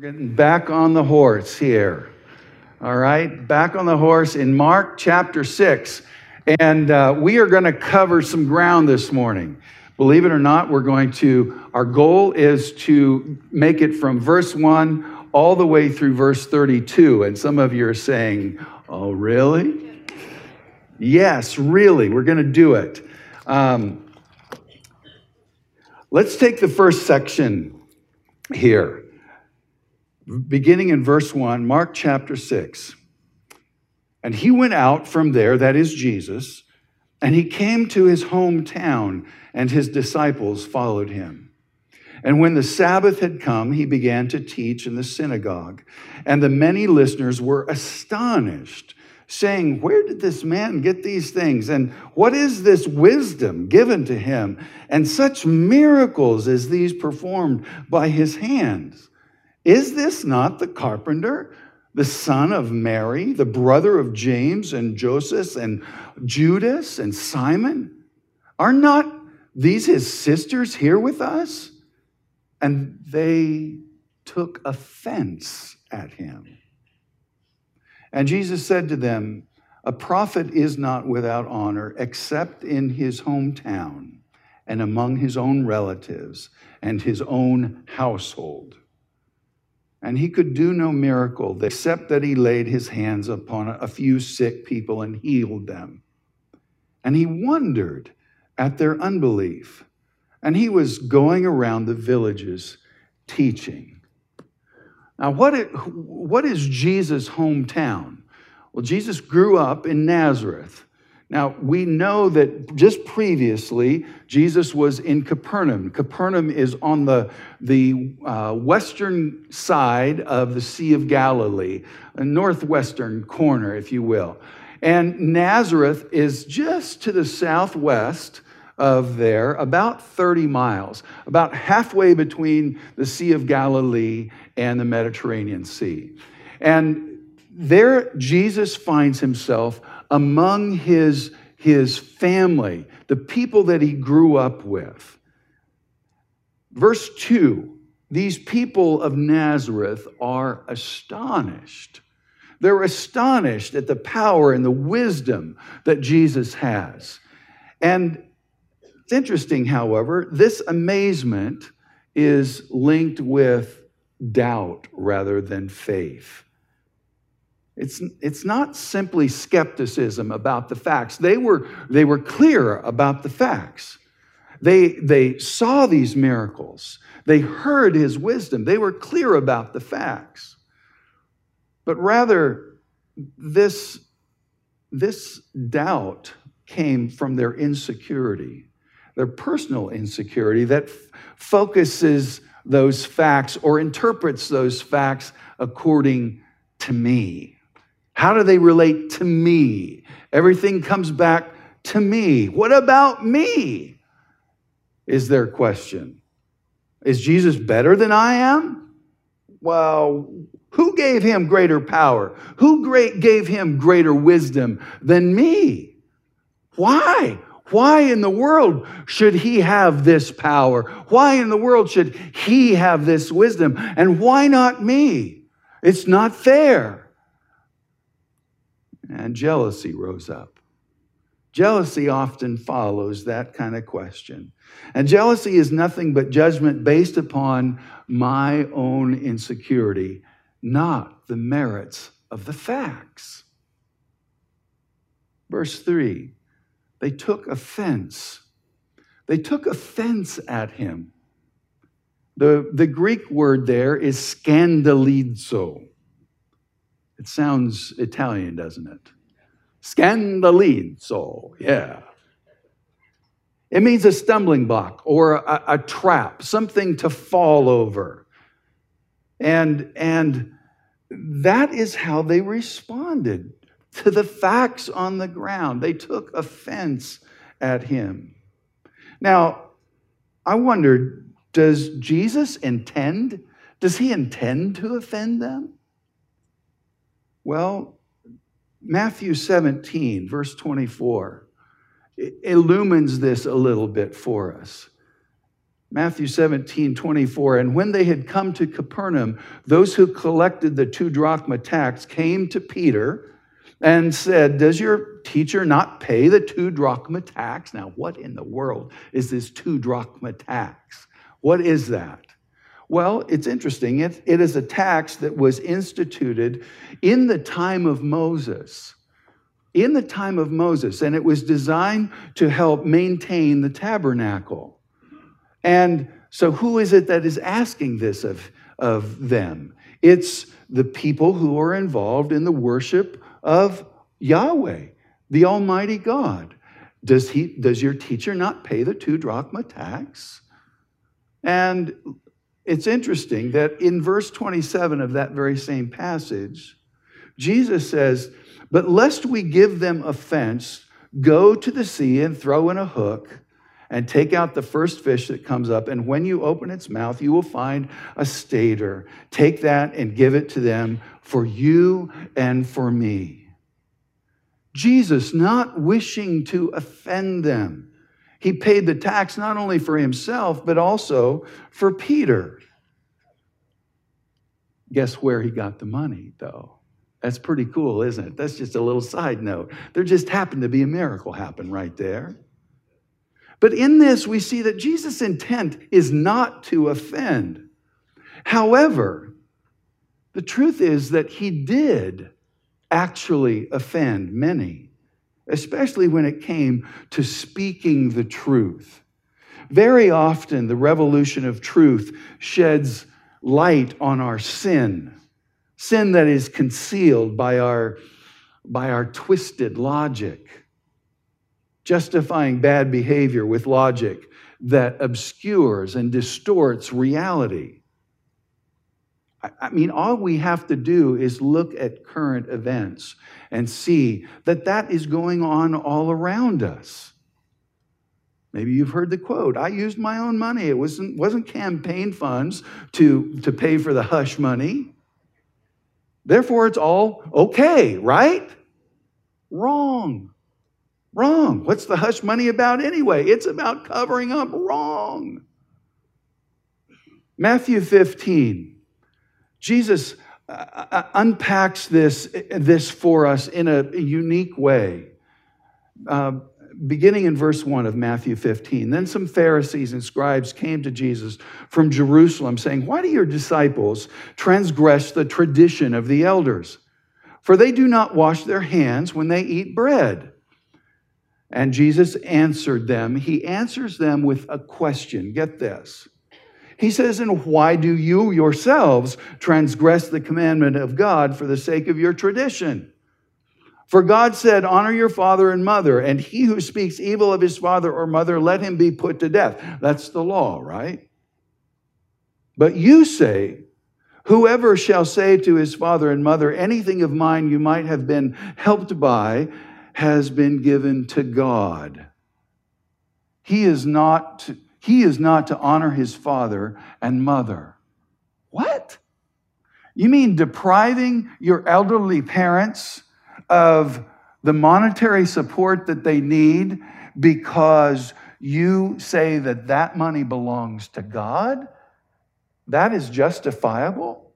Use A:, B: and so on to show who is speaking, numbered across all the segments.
A: getting back on the horse here. All right, back on the horse in Mark chapter 6. And uh, we are going to cover some ground this morning. Believe it or not, we're going to, our goal is to make it from verse 1 all the way through verse 32. And some of you are saying, oh, really? Yes, really, we're going to do it. Um, let's take the first section here beginning in verse 1, Mark chapter 6. And he went out from there, that is Jesus, and he came to his hometown, and his disciples followed him. And when the Sabbath had come, he began to teach in the synagogue, and the many listeners were astonished, saying, Where did this man get these things? And what is this wisdom given to him? And such miracles as these performed by his hands. Is this not the carpenter, the son of Mary, the brother of James and Joseph and Judas and Simon? Are not these his sisters here with us? And they took offense at him. And Jesus said to them, A prophet is not without honor except in his hometown and among his own relatives and his own household. And he could do no miracle except that he laid his hands upon a few sick people and healed them. And he wondered at their unbelief. And he was going around the villages teaching. Now, what, it, what is Jesus' hometown? Well, Jesus grew up in Nazareth. Now, we know that just previously, Jesus was in Capernaum. Capernaum is on the, the uh, western side of the Sea of Galilee, a northwestern corner, if you will. And Nazareth is just to the southwest of there, about 30 miles, about halfway between the Sea of Galilee and the Mediterranean Sea. And there, Jesus finds himself among his, his family, the people that he grew up with. Verse 2 these people of Nazareth are astonished. They're astonished at the power and the wisdom that Jesus has. And it's interesting, however, this amazement is linked with doubt rather than faith. It's, it's not simply skepticism about the facts. They were, they were clear about the facts. They, they saw these miracles. They heard his wisdom. They were clear about the facts. But rather, this, this doubt came from their insecurity, their personal insecurity that f- focuses those facts or interprets those facts according to me. How do they relate to me? Everything comes back to me. What about me? Is their question. Is Jesus better than I am? Well, who gave him greater power? Who great gave him greater wisdom than me? Why? Why in the world should he have this power? Why in the world should he have this wisdom? And why not me? It's not fair and jealousy rose up. Jealousy often follows that kind of question. And jealousy is nothing but judgment based upon my own insecurity, not the merits of the facts. Verse 3 they took offense. They took offense at him. The, the Greek word there is scandalizo. It sounds Italian, doesn't it? Scandalizzo, yeah. It means a stumbling block or a, a, trap, something to fall over. And, and that is how they responded to the facts on the ground. They took offense at him. Now, I wondered, does Jesus intend? Does he intend to offend them? Well, Matthew 17, verse 24, illumines this a little bit for us. Matthew 17, 24. And when they had come to Capernaum, those who collected the two drachma tax came to Peter and said, Does your teacher not pay the two drachma tax? Now, what in the world is this two drachma tax? What is that? Well, it's interesting. It, it is a tax that was instituted in the time of Moses. In the time of Moses, and it was designed to help maintain the tabernacle. And so, who is it that is asking this of, of them? It's the people who are involved in the worship of Yahweh, the Almighty God. Does, he, does your teacher not pay the two drachma tax? And it's interesting that in verse 27 of that very same passage, Jesus says, But lest we give them offense, go to the sea and throw in a hook and take out the first fish that comes up. And when you open its mouth, you will find a stater. Take that and give it to them for you and for me. Jesus, not wishing to offend them, he paid the tax not only for himself, but also for Peter. Guess where he got the money, though? That's pretty cool, isn't it? That's just a little side note. There just happened to be a miracle happen right there. But in this, we see that Jesus' intent is not to offend. However, the truth is that he did actually offend many, especially when it came to speaking the truth. Very often, the revolution of truth sheds light on our sin, sin that is concealed by our, by our twisted logic justifying bad behavior with logic that obscures and distorts reality. I mean, all we have to do is look at current events and see that that is going on all around us. Maybe you've heard the quote I used my own money. It wasn't, wasn't campaign funds to, to pay for the hush money. Therefore, it's all okay, right? Wrong. Wrong. What's the hush money about anyway? It's about covering up wrong. Matthew 15. Jesus uh, uh, unpacks this, this for us in a unique way. Uh, beginning in verse 1 of Matthew 15. Then some Pharisees and scribes came to Jesus from Jerusalem, saying, Why do your disciples transgress the tradition of the elders? For they do not wash their hands when they eat bread. And Jesus answered them. He answers them with a question. Get this. He says, And why do you yourselves transgress the commandment of God for the sake of your tradition? For God said, Honor your father and mother, and he who speaks evil of his father or mother, let him be put to death. That's the law, right? But you say, Whoever shall say to his father and mother, Anything of mine you might have been helped by, has been given to God. He is not he is not to honor his father and mother. What? You mean depriving your elderly parents of the monetary support that they need because you say that that money belongs to God? That is justifiable?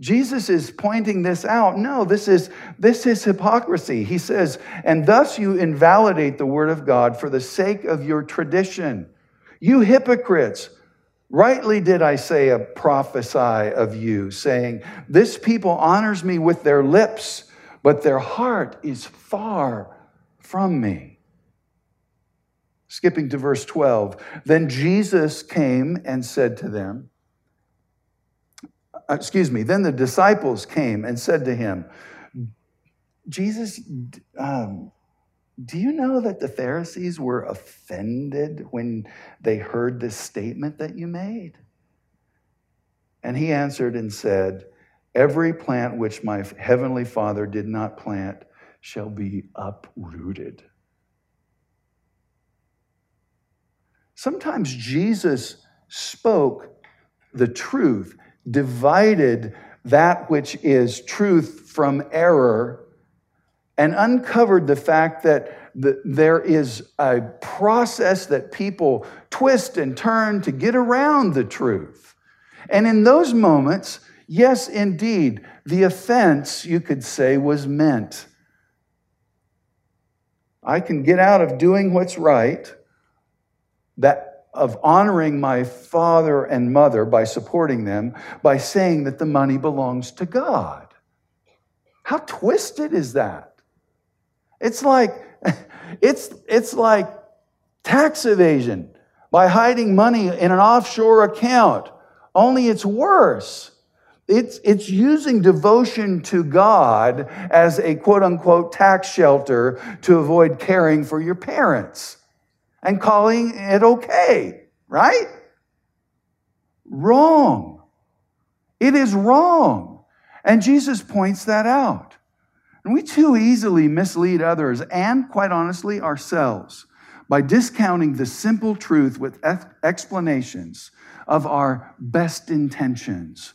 A: Jesus is pointing this out. No, this is, this is hypocrisy. He says, and thus you invalidate the word of God for the sake of your tradition. You hypocrites, rightly did Isaiah prophesy of you, saying, This people honors me with their lips, but their heart is far from me. Skipping to verse 12. Then Jesus came and said to them, uh, excuse me, then the disciples came and said to him, Jesus, um, do you know that the Pharisees were offended when they heard this statement that you made? And he answered and said, Every plant which my heavenly Father did not plant shall be uprooted. Sometimes Jesus spoke the truth divided that which is truth from error and uncovered the fact that the, there is a process that people twist and turn to get around the truth. And in those moments, yes, indeed, the offense, you could say, was meant. I can get out of doing what's right, that of honoring my father and mother by supporting them, by saying that the money belongs to God. How twisted is that? It's like it's it's like tax evasion by hiding money in an offshore account. Only it's worse. It's, it's using devotion to God as a quote unquote tax shelter to avoid caring for your parents and calling it okay, right? Wrong. It is wrong. And Jesus points that out. And we too easily mislead others and, quite honestly, ourselves by discounting the simple truth with explanations of our best intentions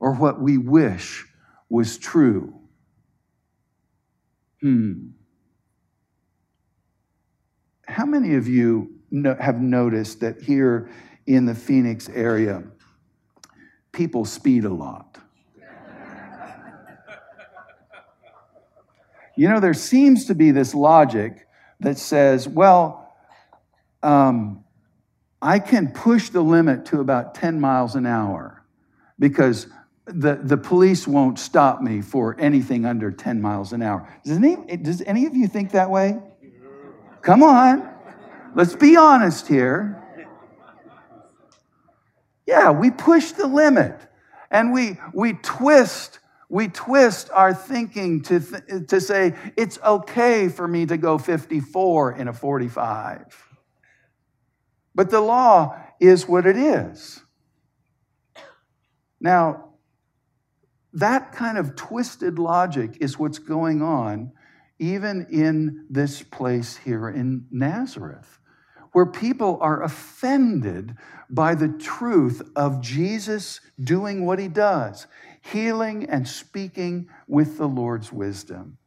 A: or what we wish was true. Hmm. How many of you have noticed that here in the Phoenix area, people speed a lot? You know, there seems to be this logic that says, well, um, I can push the limit to about 10 miles an hour because the, the police won't stop me for anything under 10 miles an hour. Does any, does any of you think that way? Come on. Let's be honest here. Yeah, we push the limit and we, we twist we twist our thinking to, th- to say it's okay for me to go 54 in a 45. But the law is what it is. Now, that kind of twisted logic is what's going on even in this place here in Nazareth, where people are offended by the truth of Jesus doing what he does, healing and speaking with the Lord's wisdom.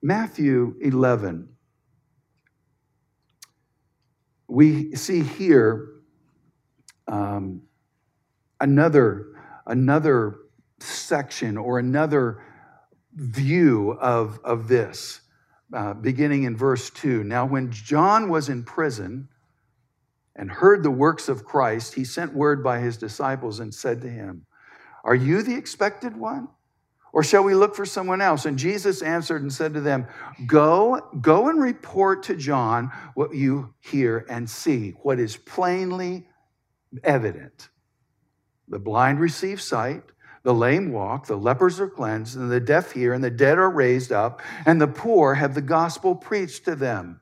A: Matthew 11. We see here um, another, another section or another view of, of this, uh, beginning in verse 2. Now, when John was in prison and heard the works of Christ, he sent word by his disciples and said to him, Are you the expected one? Or shall we look for someone else? And Jesus answered and said to them, Go, go and report to John what you hear and see, what is plainly evident. The blind receive sight, the lame walk, the lepers are cleansed, and the deaf hear, and the dead are raised up, and the poor have the gospel preached to them.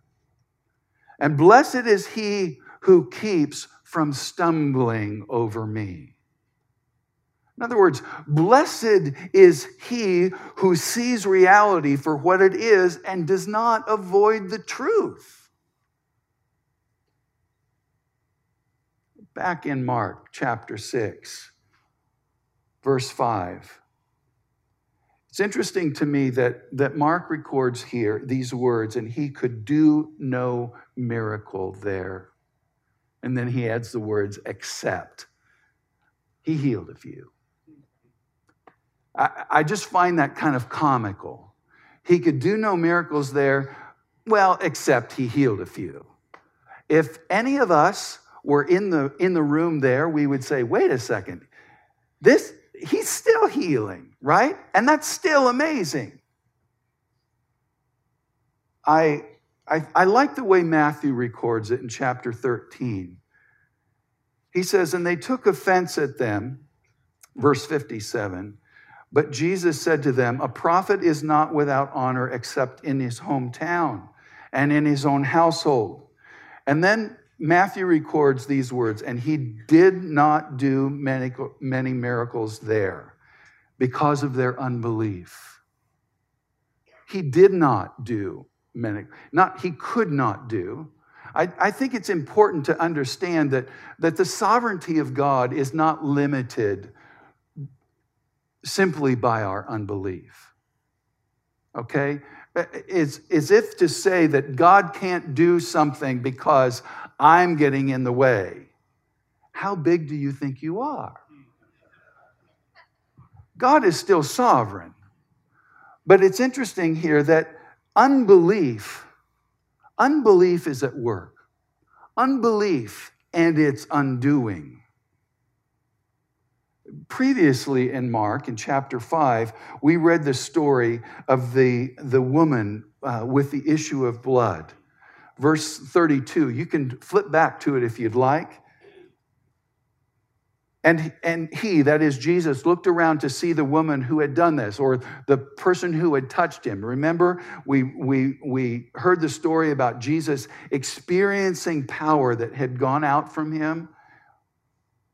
A: And blessed is he who keeps from stumbling over me. In other words, blessed is he who sees reality for what it is and does not avoid the truth. back in Mark chapter 6, verse 5. It's interesting to me that, that Mark records here these words, and he could do no miracle there. And then he adds the words, except he healed a few. I, I just find that kind of comical. He could do no miracles there, well, except he healed a few. If any of us were in the in the room there, we would say, wait a second, this he's still healing, right? And that's still amazing. I, I, I like the way Matthew records it in chapter 13. He says, And they took offense at them, verse 57. But Jesus said to them, A prophet is not without honor except in his hometown and in his own household. And then Matthew records these words, and he did not do many, many miracles there because of their unbelief. He did not do not he could not do. I, I think it's important to understand that, that the sovereignty of God is not limited simply by our unbelief. Okay? It's as if to say that God can't do something because I'm getting in the way. How big do you think you are? God is still sovereign. But it's interesting here that unbelief, unbelief is at work. Unbelief and its undoing. Previously in Mark, in chapter 5, we read the story of the, the woman uh, with the issue of blood. Verse 32, you can flip back to it if you'd like. And, and he, that is Jesus, looked around to see the woman who had done this or the person who had touched him. Remember, we, we, we heard the story about Jesus experiencing power that had gone out from him.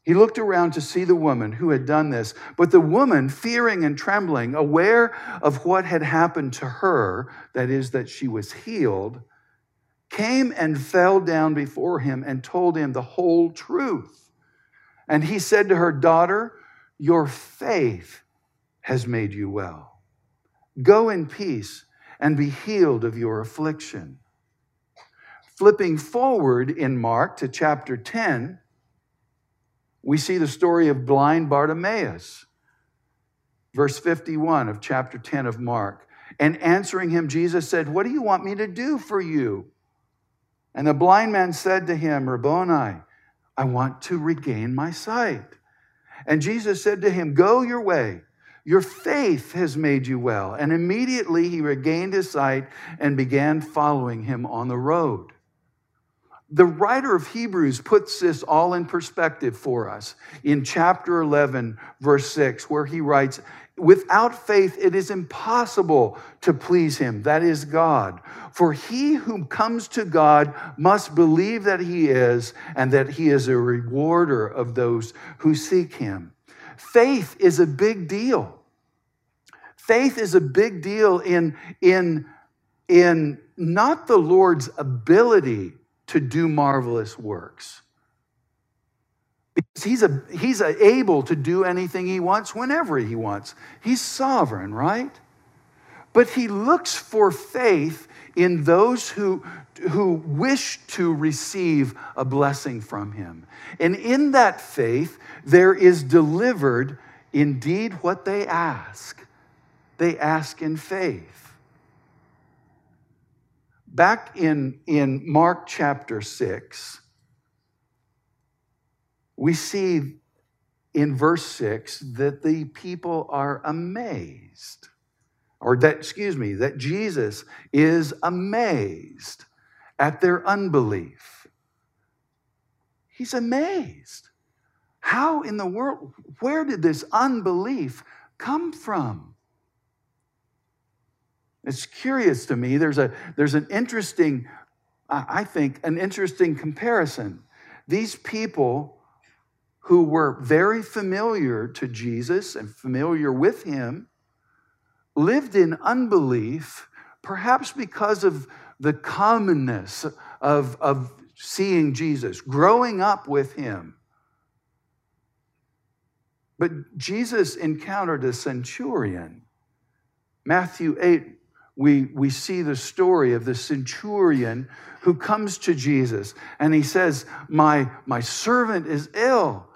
A: He looked around to see the woman who had done this, but the woman, fearing and trembling, aware of what had happened to her, that is, that she was healed, came and fell down before him and told him the whole truth. And he said to her, Daughter, your faith has made you well. Go in peace and be healed of your affliction. Flipping forward in Mark to chapter 10, we see the story of blind Bartimaeus. Verse 51 of chapter 10 of Mark. And answering him, Jesus said, What do you want me to do for you? And the blind man said to him, Rabboni, I want to regain my sight. And Jesus said to him, Go your way. Your faith has made you well. And immediately he regained his sight and began following him on the road. The writer of Hebrews puts this all in perspective for us in chapter 11, verse 6, where he writes, Without faith, it is impossible to please him, that is God. For he who comes to God must believe that he is, and that he is a rewarder of those who seek him. Faith is a big deal. Faith is a big deal in, in, in not the Lord's ability to do marvelous works because he's, a, he's a able to do anything he wants whenever he wants. He's sovereign, right? But he looks for faith in those who, who wish to receive a blessing from him. And in that faith, there is delivered indeed what they ask. They ask in faith. Back in, in Mark chapter 6, we see in verse 6 that the people are amazed, or that, excuse me, that Jesus is amazed at their unbelief. He's amazed. How in the world, where did this unbelief come from? It's curious to me. There's, a, there's an interesting, I think, an interesting comparison. These people who were very familiar to Jesus and familiar with him lived in unbelief, perhaps because of the commonness of, of seeing Jesus, growing up with him. But Jesus encountered a centurion. Matthew 8, we, we see the story of the centurion who comes to Jesus and he says, My, my servant is ill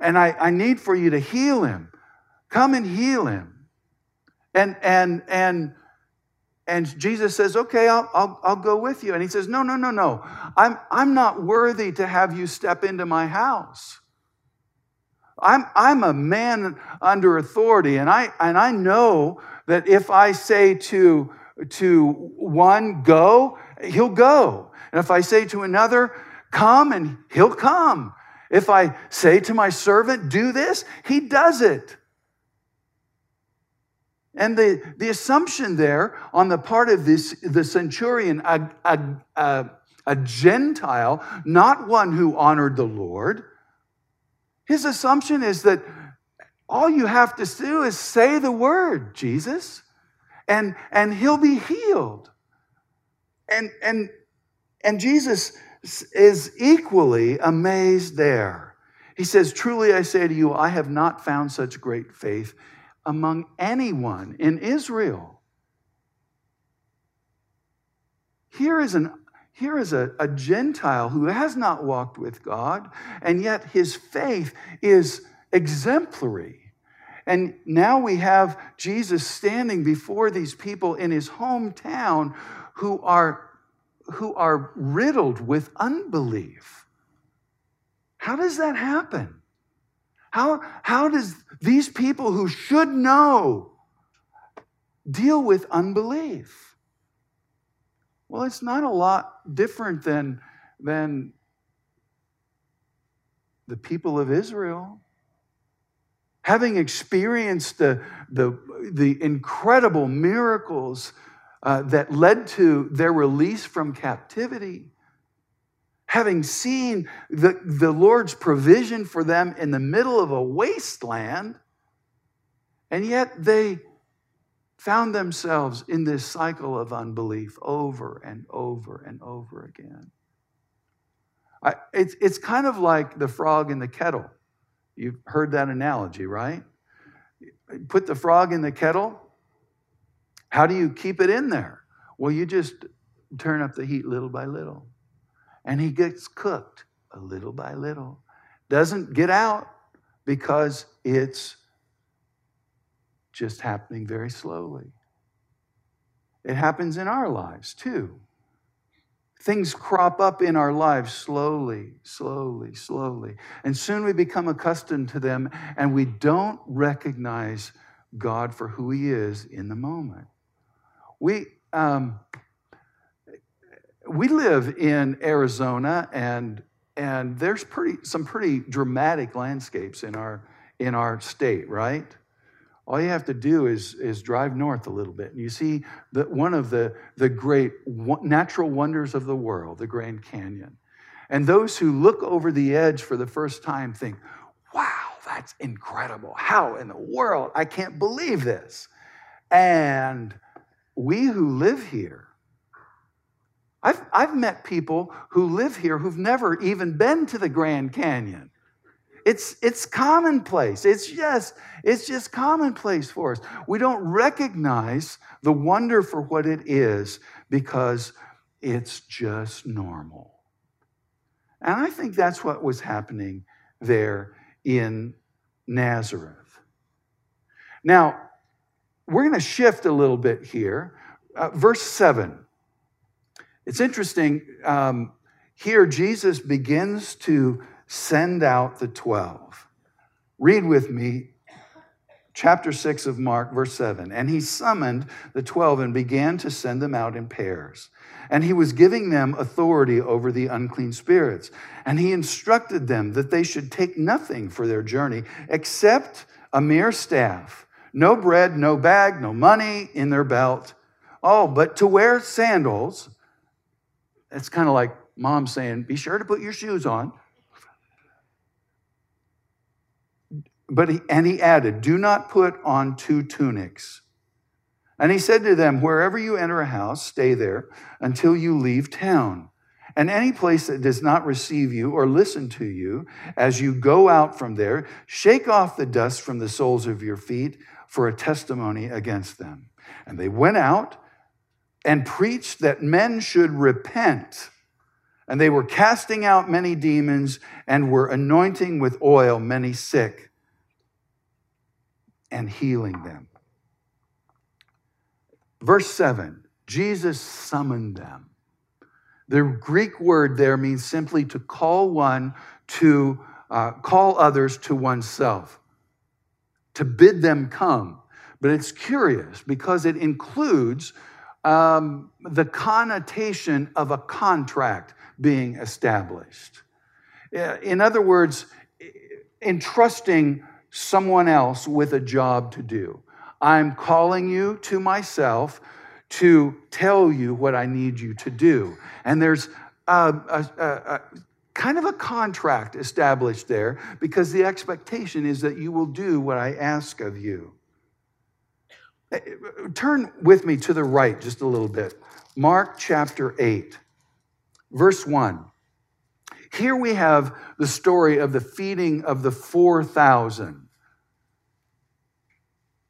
A: and I, I need for you to heal him. Come and heal him. And and and and Jesus says, Okay, I'll, I'll, I'll go with you. And he says, No, no, no, no. I'm, I'm not worthy to have you step into my house. I'm, I'm a man under authority, and I, and I know that if I say to, to one, go, he'll go. And if I say to another, come, and he'll come. If I say to my servant, do this, he does it. And the, the assumption there on the part of this, the centurion, a, a, a, a Gentile, not one who honored the Lord, his assumption is that all you have to do is say the word, Jesus, and, and he'll be healed. And, and, and Jesus is equally amazed there. He says, Truly I say to you, I have not found such great faith among anyone in Israel. Here is, an, here is a, a Gentile who has not walked with God, and yet his faith is exemplary. And now we have Jesus standing before these people in his hometown who are, who are riddled with unbelief. How does that happen? How, how does these people who should know deal with unbelief? Well, it's not a lot different than, than the people of Israel. Having experienced the, the, the incredible miracles uh, that led to their release from captivity, having seen the, the Lord's provision for them in the middle of a wasteland, and yet they found themselves in this cycle of unbelief over and over and over again. I, it's, it's kind of like the frog in the kettle. You've heard that analogy, right? Put the frog in the kettle. How do you keep it in there? Well, you just turn up the heat little by little and he gets cooked a little by little. Doesn't get out because it's just happening very slowly. It happens in our lives too. Things crop up in our lives slowly, slowly, slowly. And soon we become accustomed to them and we don't recognize God for who He is in the moment. We, um, we live in Arizona, and and there's pretty some pretty dramatic landscapes in our in our state, right? All you have to do is is drive north a little bit, and you see that one of the the great natural wonders of the world, the Grand Canyon. And those who look over the edge for the first time think, "Wow, that's incredible! How in the world? I can't believe this." And we who live here I've, I've met people who live here who've never even been to the Grand Canyon. It's, it's commonplace. It's just, it's just commonplace for us. We don't recognize the wonder for what it is because it's just normal. And I think that's what was happening there in Nazareth. Now, we're going to shift a little bit here. Uh, verse 7 it's interesting. Um, here, Jesus begins to send out the 12. Read with me chapter 6 of Mark, verse 7. And he summoned the 12 and began to send them out in pairs. And he was giving them authority over the unclean spirits. And he instructed them that they should take nothing for their journey except a mere staff no bread, no bag, no money in their belt. Oh, but to wear sandals it's kind of like mom saying, be sure to put your shoes on. But he, and he added, do not put on two tunics. And he said to them, wherever you enter a house, stay there until you leave town. And any place that does not receive you or listen to you, as you go out from there, shake off the dust from the soles of your feet for a testimony against them. And they went out and preached that men should repent. And they were casting out many demons and were anointing with oil many sick and healing them. Verse 7 Jesus summoned them. The Greek word there means simply to call one to uh, call others to oneself, to bid them come. But it's curious because it includes um, the connotation of a contract being established. In other words, entrusting someone else with a job to do. I'm calling you to myself to tell you what I need you to do. And there's a, a, a, kind of a contract established there because the expectation is that you will do what I ask of you. Eh, eh, turn with me to the right just a little bit. Mark chapter 8, verse 1. Here we have the story of the feeding of the 4,000.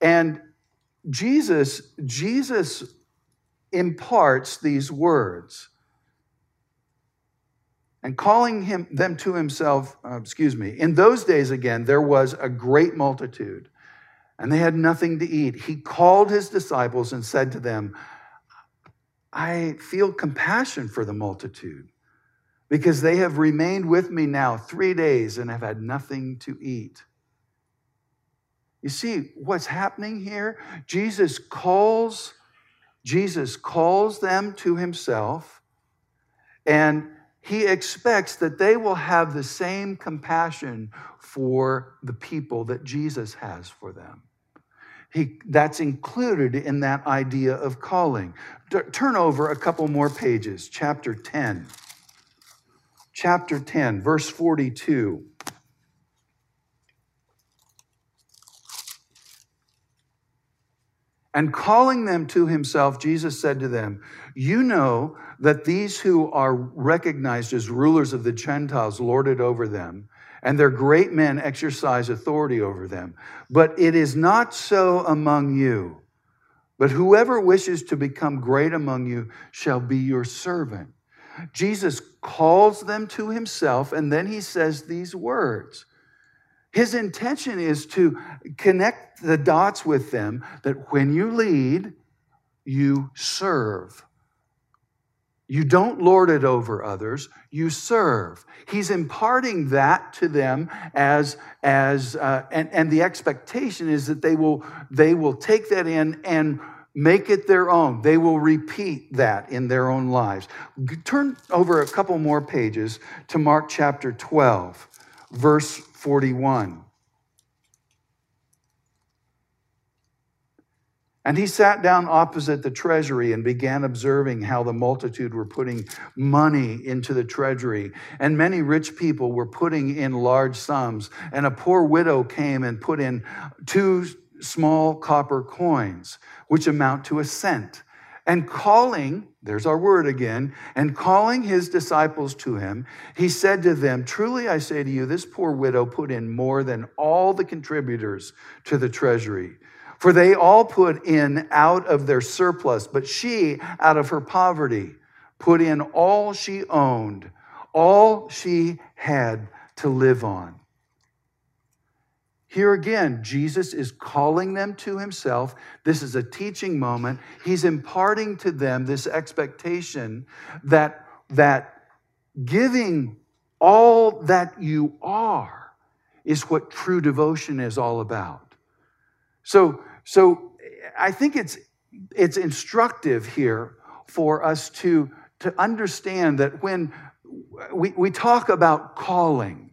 A: And Jesus, Jesus imparts these words and calling him, them to himself, uh, excuse me, in those days again, there was a great multitude and they had nothing to eat. He called his disciples and said to them, I feel compassion for the multitude because they have remained with me now three days and have had nothing to eat. You see what's happening here? Jesus calls Jesus calls them to himself and he expects that they will have the same compassion for the people that Jesus has for them. He, that's included in that idea of calling. D- turn over a couple more pages, chapter 10. Chapter 10, verse 42. And calling them to himself, Jesus said to them, You know that these who are recognized as rulers of the Gentiles lord it over them and their great men exercise authority over them. But it is not so among you. But whoever wishes to become great among you shall be your servant. Jesus calls them to himself, and then he says these words. His intention is to connect the dots with them that when you lead, you serve. You don't lord it over others, you serve. He's imparting that to them as, as uh, and, and the expectation is that they will, they will take that in and make it their own. They will repeat that in their own lives. Turn over a couple more pages to Mark chapter 12, verse 41. And he sat down opposite the treasury and began observing how the multitude were putting money into the treasury. And many rich people were putting in large sums. And a poor widow came and put in two small copper coins, which amount to a cent. And calling, there's our word again, and calling his disciples to him, he said to them, Truly I say to you, this poor widow put in more than all the contributors to the treasury. For they all put in out of their surplus, but she, out of her poverty, put in all she owned, all she had to live on. Here again, Jesus is calling them to himself. This is a teaching moment. He's imparting to them this expectation that, that giving all that you are is what true devotion is all about. So, so I think it's, it's instructive here for us to, to understand that when we, we talk about calling,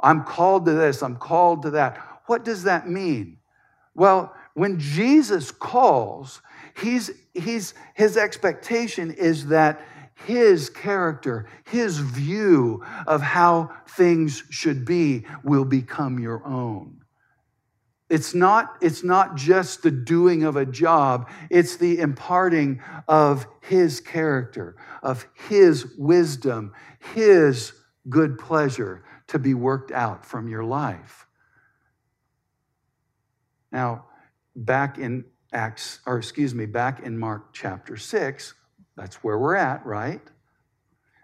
A: I'm called to this, I'm called to that. What does that mean? Well, when Jesus calls, he's, he's, his expectation is that his character, his view of how things should be will become your own. It's not, it's not just the doing of a job, it's the imparting of his character, of his wisdom, his good pleasure to be worked out from your life. Now, back in Acts, or excuse me, back in Mark chapter 6, that's where we're at, right?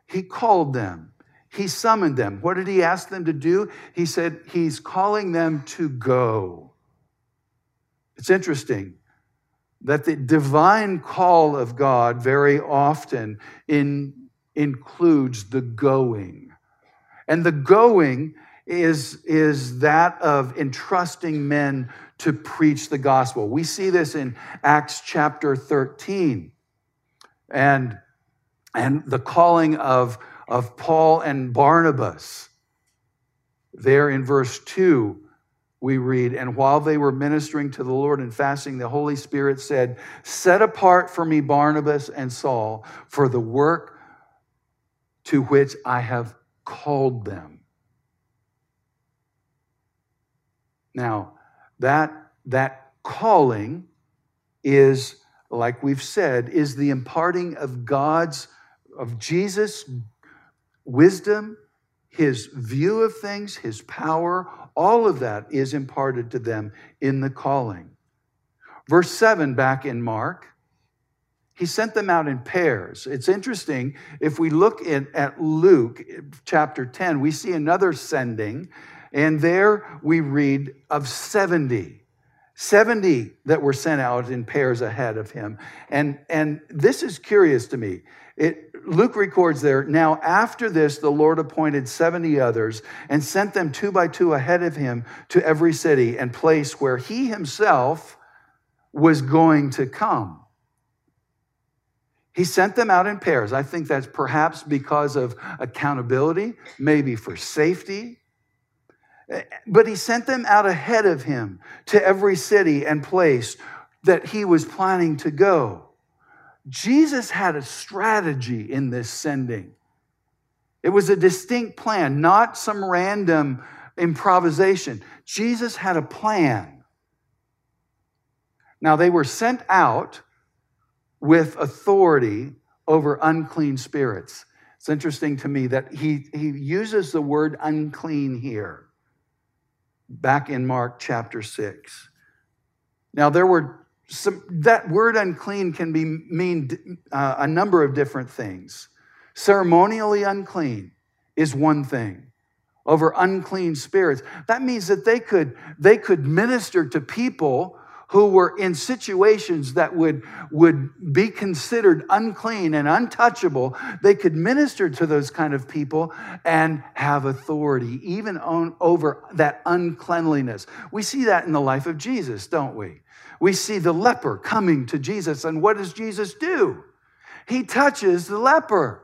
A: He called them. He summoned them. What did he ask them to do? He said, He's calling them to go. It's interesting that the divine call of God very often in, includes the going. And the going is, is that of entrusting men to preach the gospel. We see this in Acts chapter 13 and, and the calling of, of Paul and Barnabas. There in verse 2, we read, and while they were ministering to the Lord and fasting, the Holy Spirit said, Set apart for me Barnabas and Saul for the work to which I have called them. Now, that, that calling is, like we've said, is the imparting of God's, of Jesus' wisdom, his view of things, his power, all of that is imparted to them in the calling. Verse 7 back in Mark, he sent them out in pairs. It's interesting, if we look in, at Luke chapter 10, we see another sending, and there we read of 70. 70 that were sent out in pairs ahead of him. And, and this is curious to me. It, Luke records there, now after this, the Lord appointed 70 others and sent them two by two ahead of him to every city and place where he himself was going to come. He sent them out in pairs. I think that's perhaps because of accountability, maybe for safety. But he sent them out ahead of him to every city and place that he was planning to go. Jesus had a strategy in this sending. It was a distinct plan, not some random improvisation. Jesus had a plan. Now, they were sent out with authority over unclean spirits. It's interesting to me that he, he uses the word unclean here, back in Mark chapter 6. Now, there were some, that word unclean can be mean uh, a number of different things. Ceremonially unclean is one thing. Over unclean spirits, that means that they could they could minister to people who were in situations that would, would be considered unclean and untouchable, they could minister to those kind of people and have authority, even on, over that uncleanliness. We see that in the life of Jesus, don't we? we see the leper coming to Jesus. And what does Jesus do? He touches the leper.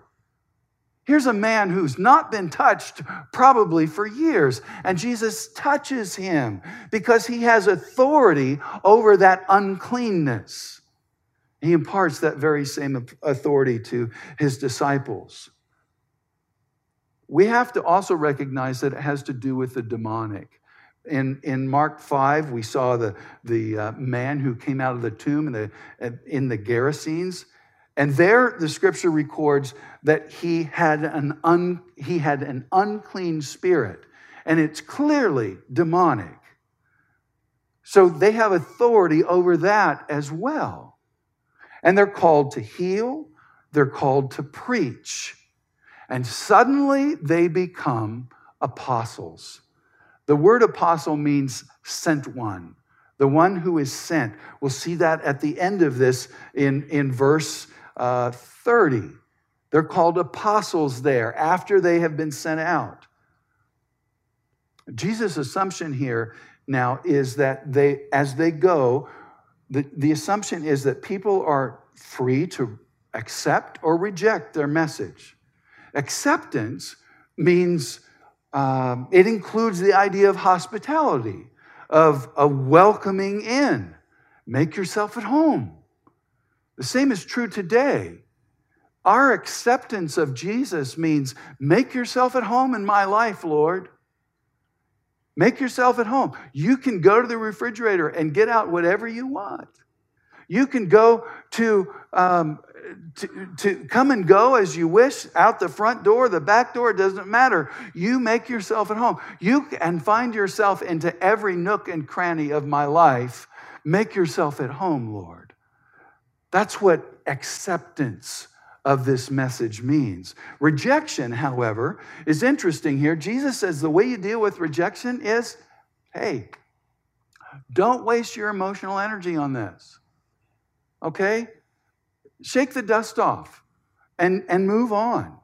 A: Here's a man who's not been touched probably for years, and Jesus touches him because he has authority over that uncleanness. He imparts that very same authority to his disciples. We have to also recognize that it has to do with the demonic. In, in Mark 5, we saw the, the uh, man who came out of the tomb in the, in the Gerasenes. And there, the scripture records that he had, an un, he had an unclean spirit, and it's clearly demonic. So they have authority over that as well. And they're called to heal, they're called to preach. And suddenly they become apostles. The word apostle means sent one, the one who is sent. We'll see that at the end of this in, in verse uh, 30. They're called apostles there after they have been sent out. Jesus' assumption here now is that they, as they go, the, the assumption is that people are free to accept or reject their message. Acceptance means um, it includes the idea of hospitality, of a welcoming in. Make yourself at home. The same is true today. Our acceptance of Jesus means make yourself at home in my life, Lord. Make yourself at home. You can go to the refrigerator and get out whatever you want. You can go to um, to, to come and go as you wish out the front door, the back door, doesn't matter. You make yourself at home. You can find yourself into every nook and cranny of my life. Make yourself at home, Lord. That's what acceptance of this message means. Rejection, however, is interesting here. Jesus says the way you deal with rejection is hey, don't waste your emotional energy on this. Okay? Shake the dust off and, and move on.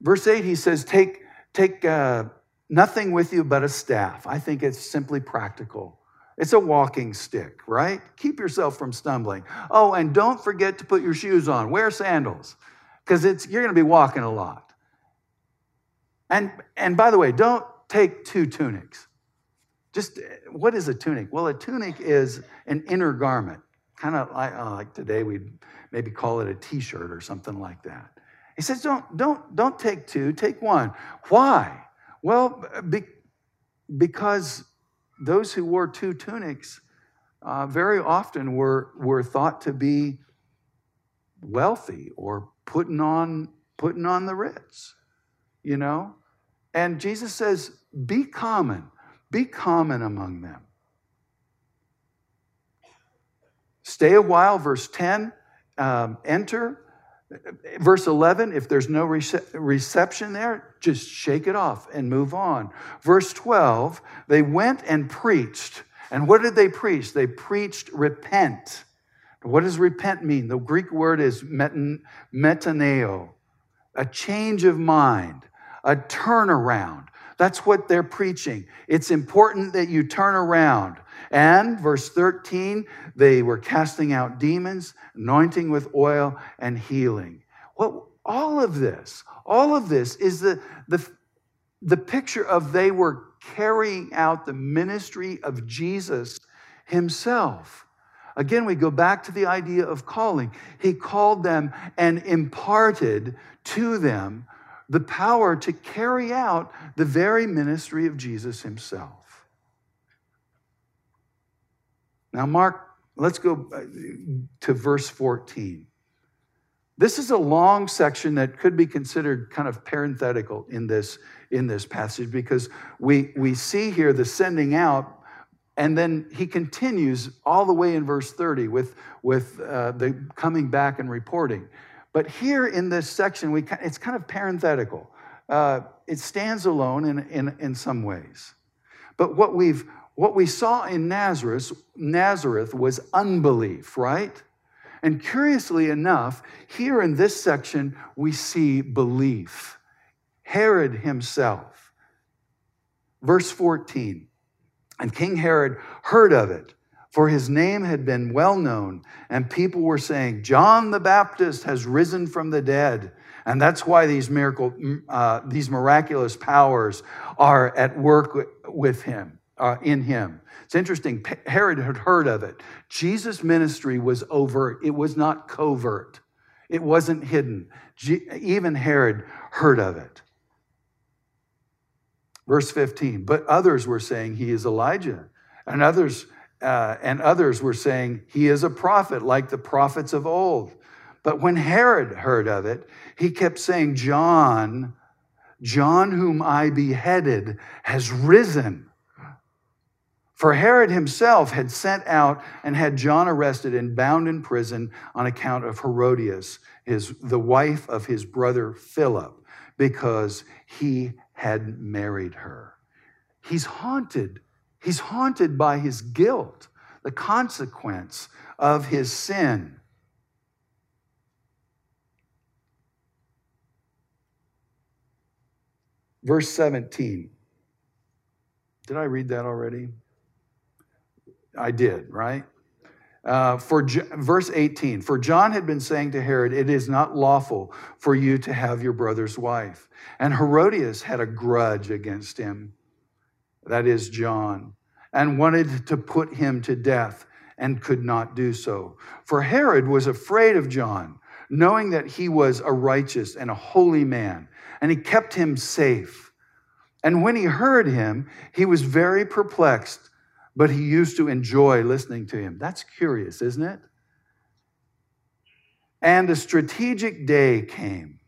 A: Verse 8, he says, Take, take uh, nothing with you but a staff. I think it's simply practical. It's a walking stick, right? Keep yourself from stumbling. Oh, and don't forget to put your shoes on. Wear sandals because it's you're going to be walking a lot. And and by the way, don't take two tunics. Just what is a tunic? Well, a tunic is an inner garment kind of like, uh, like today we'd maybe call it a t-shirt or something like that. He says, don't, don't, don't take two, take one. Why? Well, be, because those who wore two tunics uh, very often were, were thought to be wealthy or putting on, putting on the Ritz. you know? And Jesus says, be common, be common among them. Stay a while, verse 10, um, enter. Verse 11, if there's no rece- reception there, just shake it off and move on. Verse 12, they went and preached. And what did they preach? They preached repent. What does repent mean? The Greek word is metanoeo, a change of mind, a turnaround. That's what they're preaching. It's important that you turn around. And verse 13, they were casting out demons, anointing with oil, and healing. Well, all of this, all of this is the, the, the picture of they were carrying out the ministry of Jesus himself. Again, we go back to the idea of calling. He called them and imparted to them the power to carry out the very ministry of Jesus himself. Now, Mark, let's go uh, to verse 14. This is a long section that could be considered kind of parenthetical in this, in this passage because we, we see here the sending out, and then he continues all the way in verse 30 with, with uh, the coming back and reporting. But here in this section, we, it's kind of parenthetical. Uh, it stands alone in, in, in some ways. But what, we've, what we saw in Nazareth, Nazareth was unbelief, right? And curiously enough, here in this section, we see belief. Herod himself. Verse 14, and King Herod heard of it for his name had been well known, and people were saying, John the Baptist has risen from the dead. And that's why these miracle, uh, these miraculous powers are at work with him, uh, in him. It's interesting. Herod had heard of it. Jesus' ministry was overt. It was not covert. It wasn't hidden. even Herod heard of it. Verse 15. But others were saying he is Elijah, and others uh, and others were saying, He is a prophet like the prophets of old. But when Herod heard of it, he kept saying, John, John, whom I beheaded, has risen. For Herod himself had sent out and had John arrested and bound in prison on account of Herodias, his, the wife of his brother Philip, because he had married her. He's haunted He's haunted by his guilt, the consequence of his sin. Verse 17. Did I read that already? I did, right? Uh, for verse 18, for John had been saying to Herod, It is not lawful for you to have your brother's wife. And Herodias had a grudge against him that is John, and wanted to put him to death and could not do so. For Herod was afraid of John, knowing that he was a righteous and a holy man, and he kept him safe. And when he heard him, he was very perplexed, but he used to enjoy listening to him. That's curious, isn't it? And a strategic day came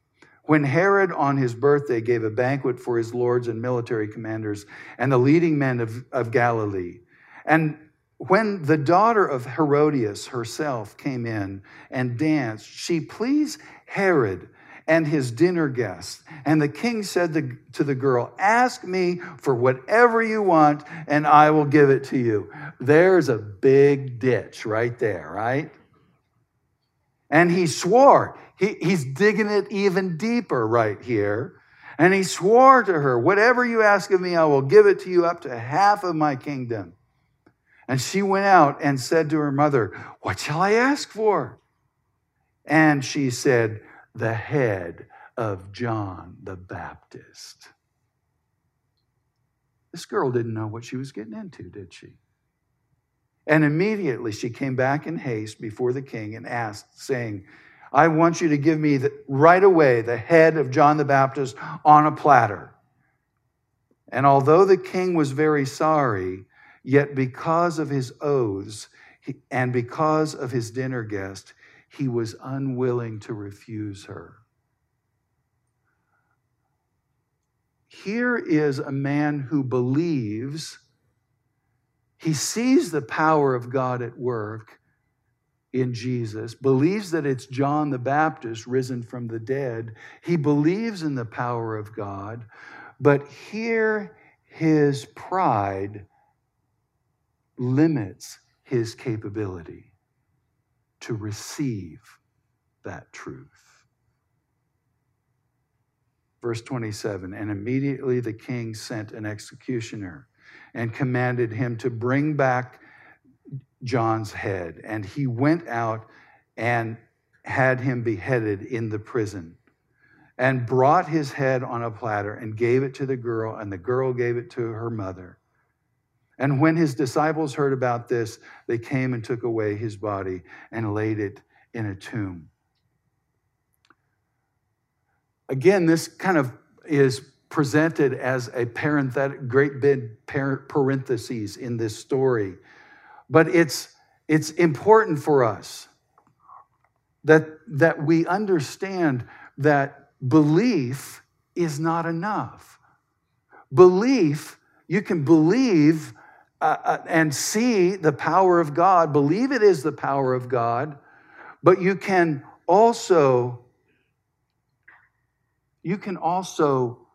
A: when Herod, on his birthday, gave a banquet for his lords and military commanders and the leading men of, of Galilee. And when the daughter of Herodias herself came in and danced, she pleased Herod and his dinner guests. And the king said to the girl, Ask me for whatever you want, and I will give it to you. There's a big ditch right there, right? And he swore, he, he's digging it even deeper right here. And he swore to her, Whatever you ask of me, I will give it to you up to half of my kingdom. And she went out and said to her mother, What shall I ask for? And she said, The head of John the Baptist. This girl didn't know what she was getting into, did she? And immediately she came back in haste before the king and asked, saying, I want you to give me the, right away the head of John the Baptist on a platter. And although the king was very sorry, yet because of his oaths and because of his dinner guest, he was unwilling to refuse her. here is a man who believes, he sees the power of God at work in Jesus, believes that it's John the Baptist risen from the dead. He believes in the power of God, but here his pride limits his capability to receive that truth. Verse 27 And immediately the king sent an executioner and commanded him to bring back John's head. And he went out and had him beheaded in the prison and brought his head on a platter and gave it to the girl, and the girl gave it to her mother. And when his disciples heard about this, they came and took away his body and laid it in a tomb. Again, this kind of is presented as a parenthetic, great big parentheses in this story. But it's, it's important for us that, that we understand that belief is not enough. Belief, you can believe uh, uh, and see the power of God, believe it is the power of God, but you can also you can also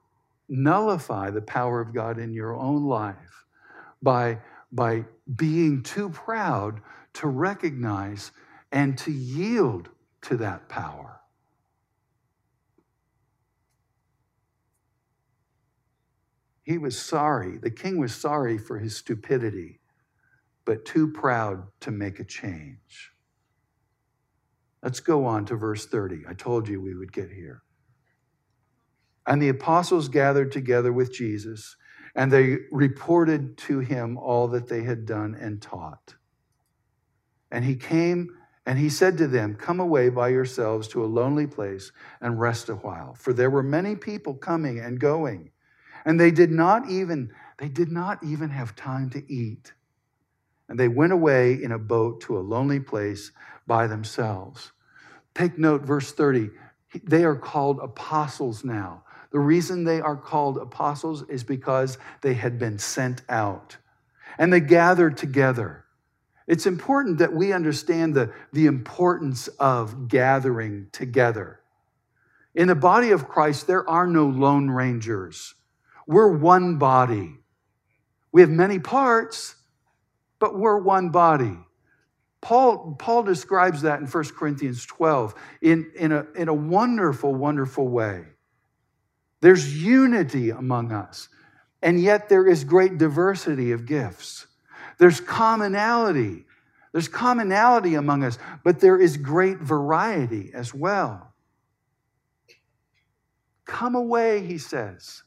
A: nullify the power of God in your own life by, by being too proud to recognize and to yield to that power. He was sorry. The king was sorry for his stupidity, but too proud to make a change. Let's go on to verse 30. I told you we would get here. And the apostles gathered together with Jesus, and they reported to him all that they had done and taught. And he came and he said to them, Come away by yourselves to a lonely place and rest a while. For there were many people coming and going, and they did not even they did not even have time to eat. And they went away in a boat to a lonely place by themselves. Take note, verse 30. They are called apostles now. The reason they are called apostles is because they had been sent out and they gathered together. It's important that we understand the, the importance of gathering together. In the body of Christ, there are no lone rangers. We're one body. We have many parts, but we're one body. Paul, Paul describes that in 1 Corinthians 12 in, in, a, in a wonderful, wonderful way. There's unity among us, and yet there is great diversity of gifts. There's commonality. There's commonality among us, but there is great variety as well. Come away, he says.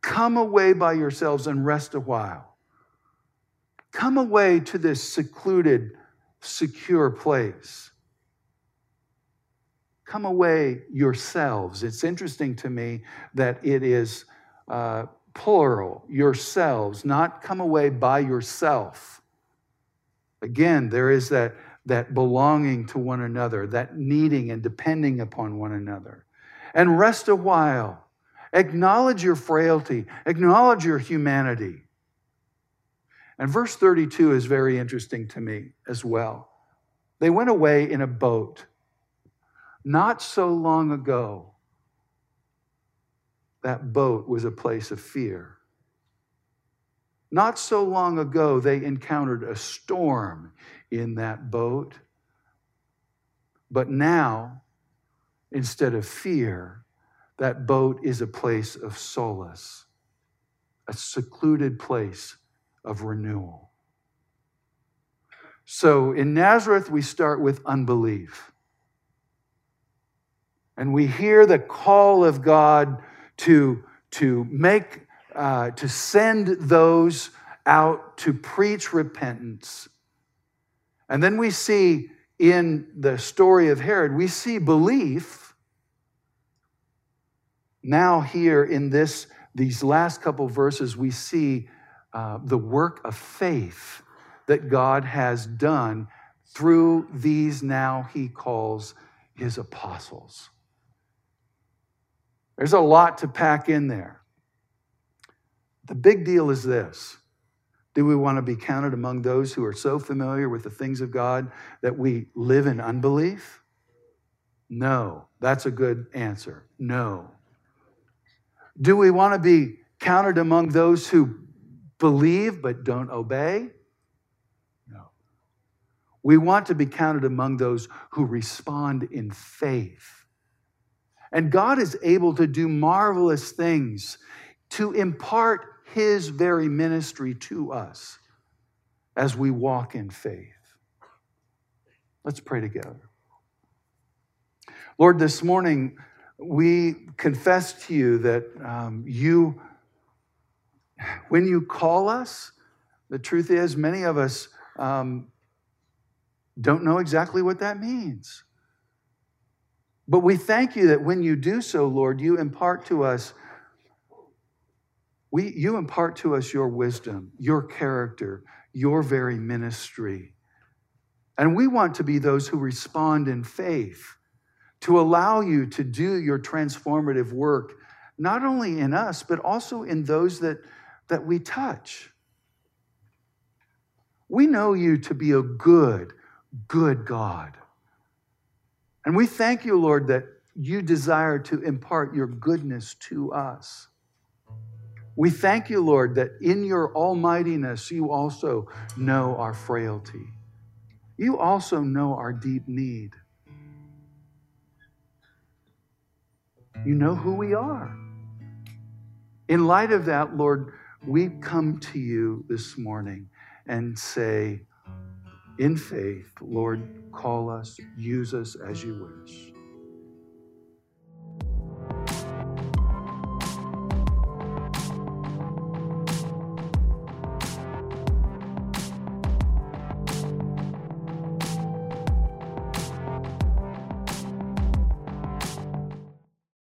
A: Come away by yourselves and rest a while. Come away to this secluded, secure place come away yourselves. It's interesting to me that it is uh, plural, yourselves, not come away by yourself. Again, there is that, that belonging to one another, that needing and depending upon one another. And rest a while. Acknowledge your frailty, acknowledge your humanity. And verse 32 is very interesting to me as well. They went away in a boat. Not so long ago, that boat was a place of fear. Not so long ago, they encountered a storm in that boat. But now, instead of fear, that boat is a place of solace, a secluded place of renewal. So in Nazareth, we start with unbelief and we hear the call of God to, to make, uh, to send those out to preach repentance. And then we see in the story of Herod, we see belief. Now, here in this, these last couple verses, we see uh, the work of faith that God has done through these now he calls his apostles. There's a lot to pack in there. The big deal is this Do we want to be counted among those who are so familiar with the things of God that we live in unbelief? No. That's a good answer. No. Do we want to be counted among those who believe but don't obey? No. We want to be counted among those who respond in faith. And God is able to do marvelous things to impart his very ministry to us as we walk in faith. Let's pray together. Lord, this morning we confess to you that um, you, when you call us, the truth is, many of us um, don't know exactly what that means. But we thank you that when you do so, Lord, you impart to us we, you impart to us your wisdom, your character, your very ministry. And we want to be those who respond in faith, to allow you to do your transformative work, not only in us, but also in those that, that we touch. We know you to be a good, good God. And we thank you, Lord, that you desire to impart your goodness to us. We thank you, Lord, that in your almightiness, you also know our frailty. You also know our deep need. You know who we are. In light of that, Lord, we come to you this morning and say, in faith, Lord, call us, use us as you wish.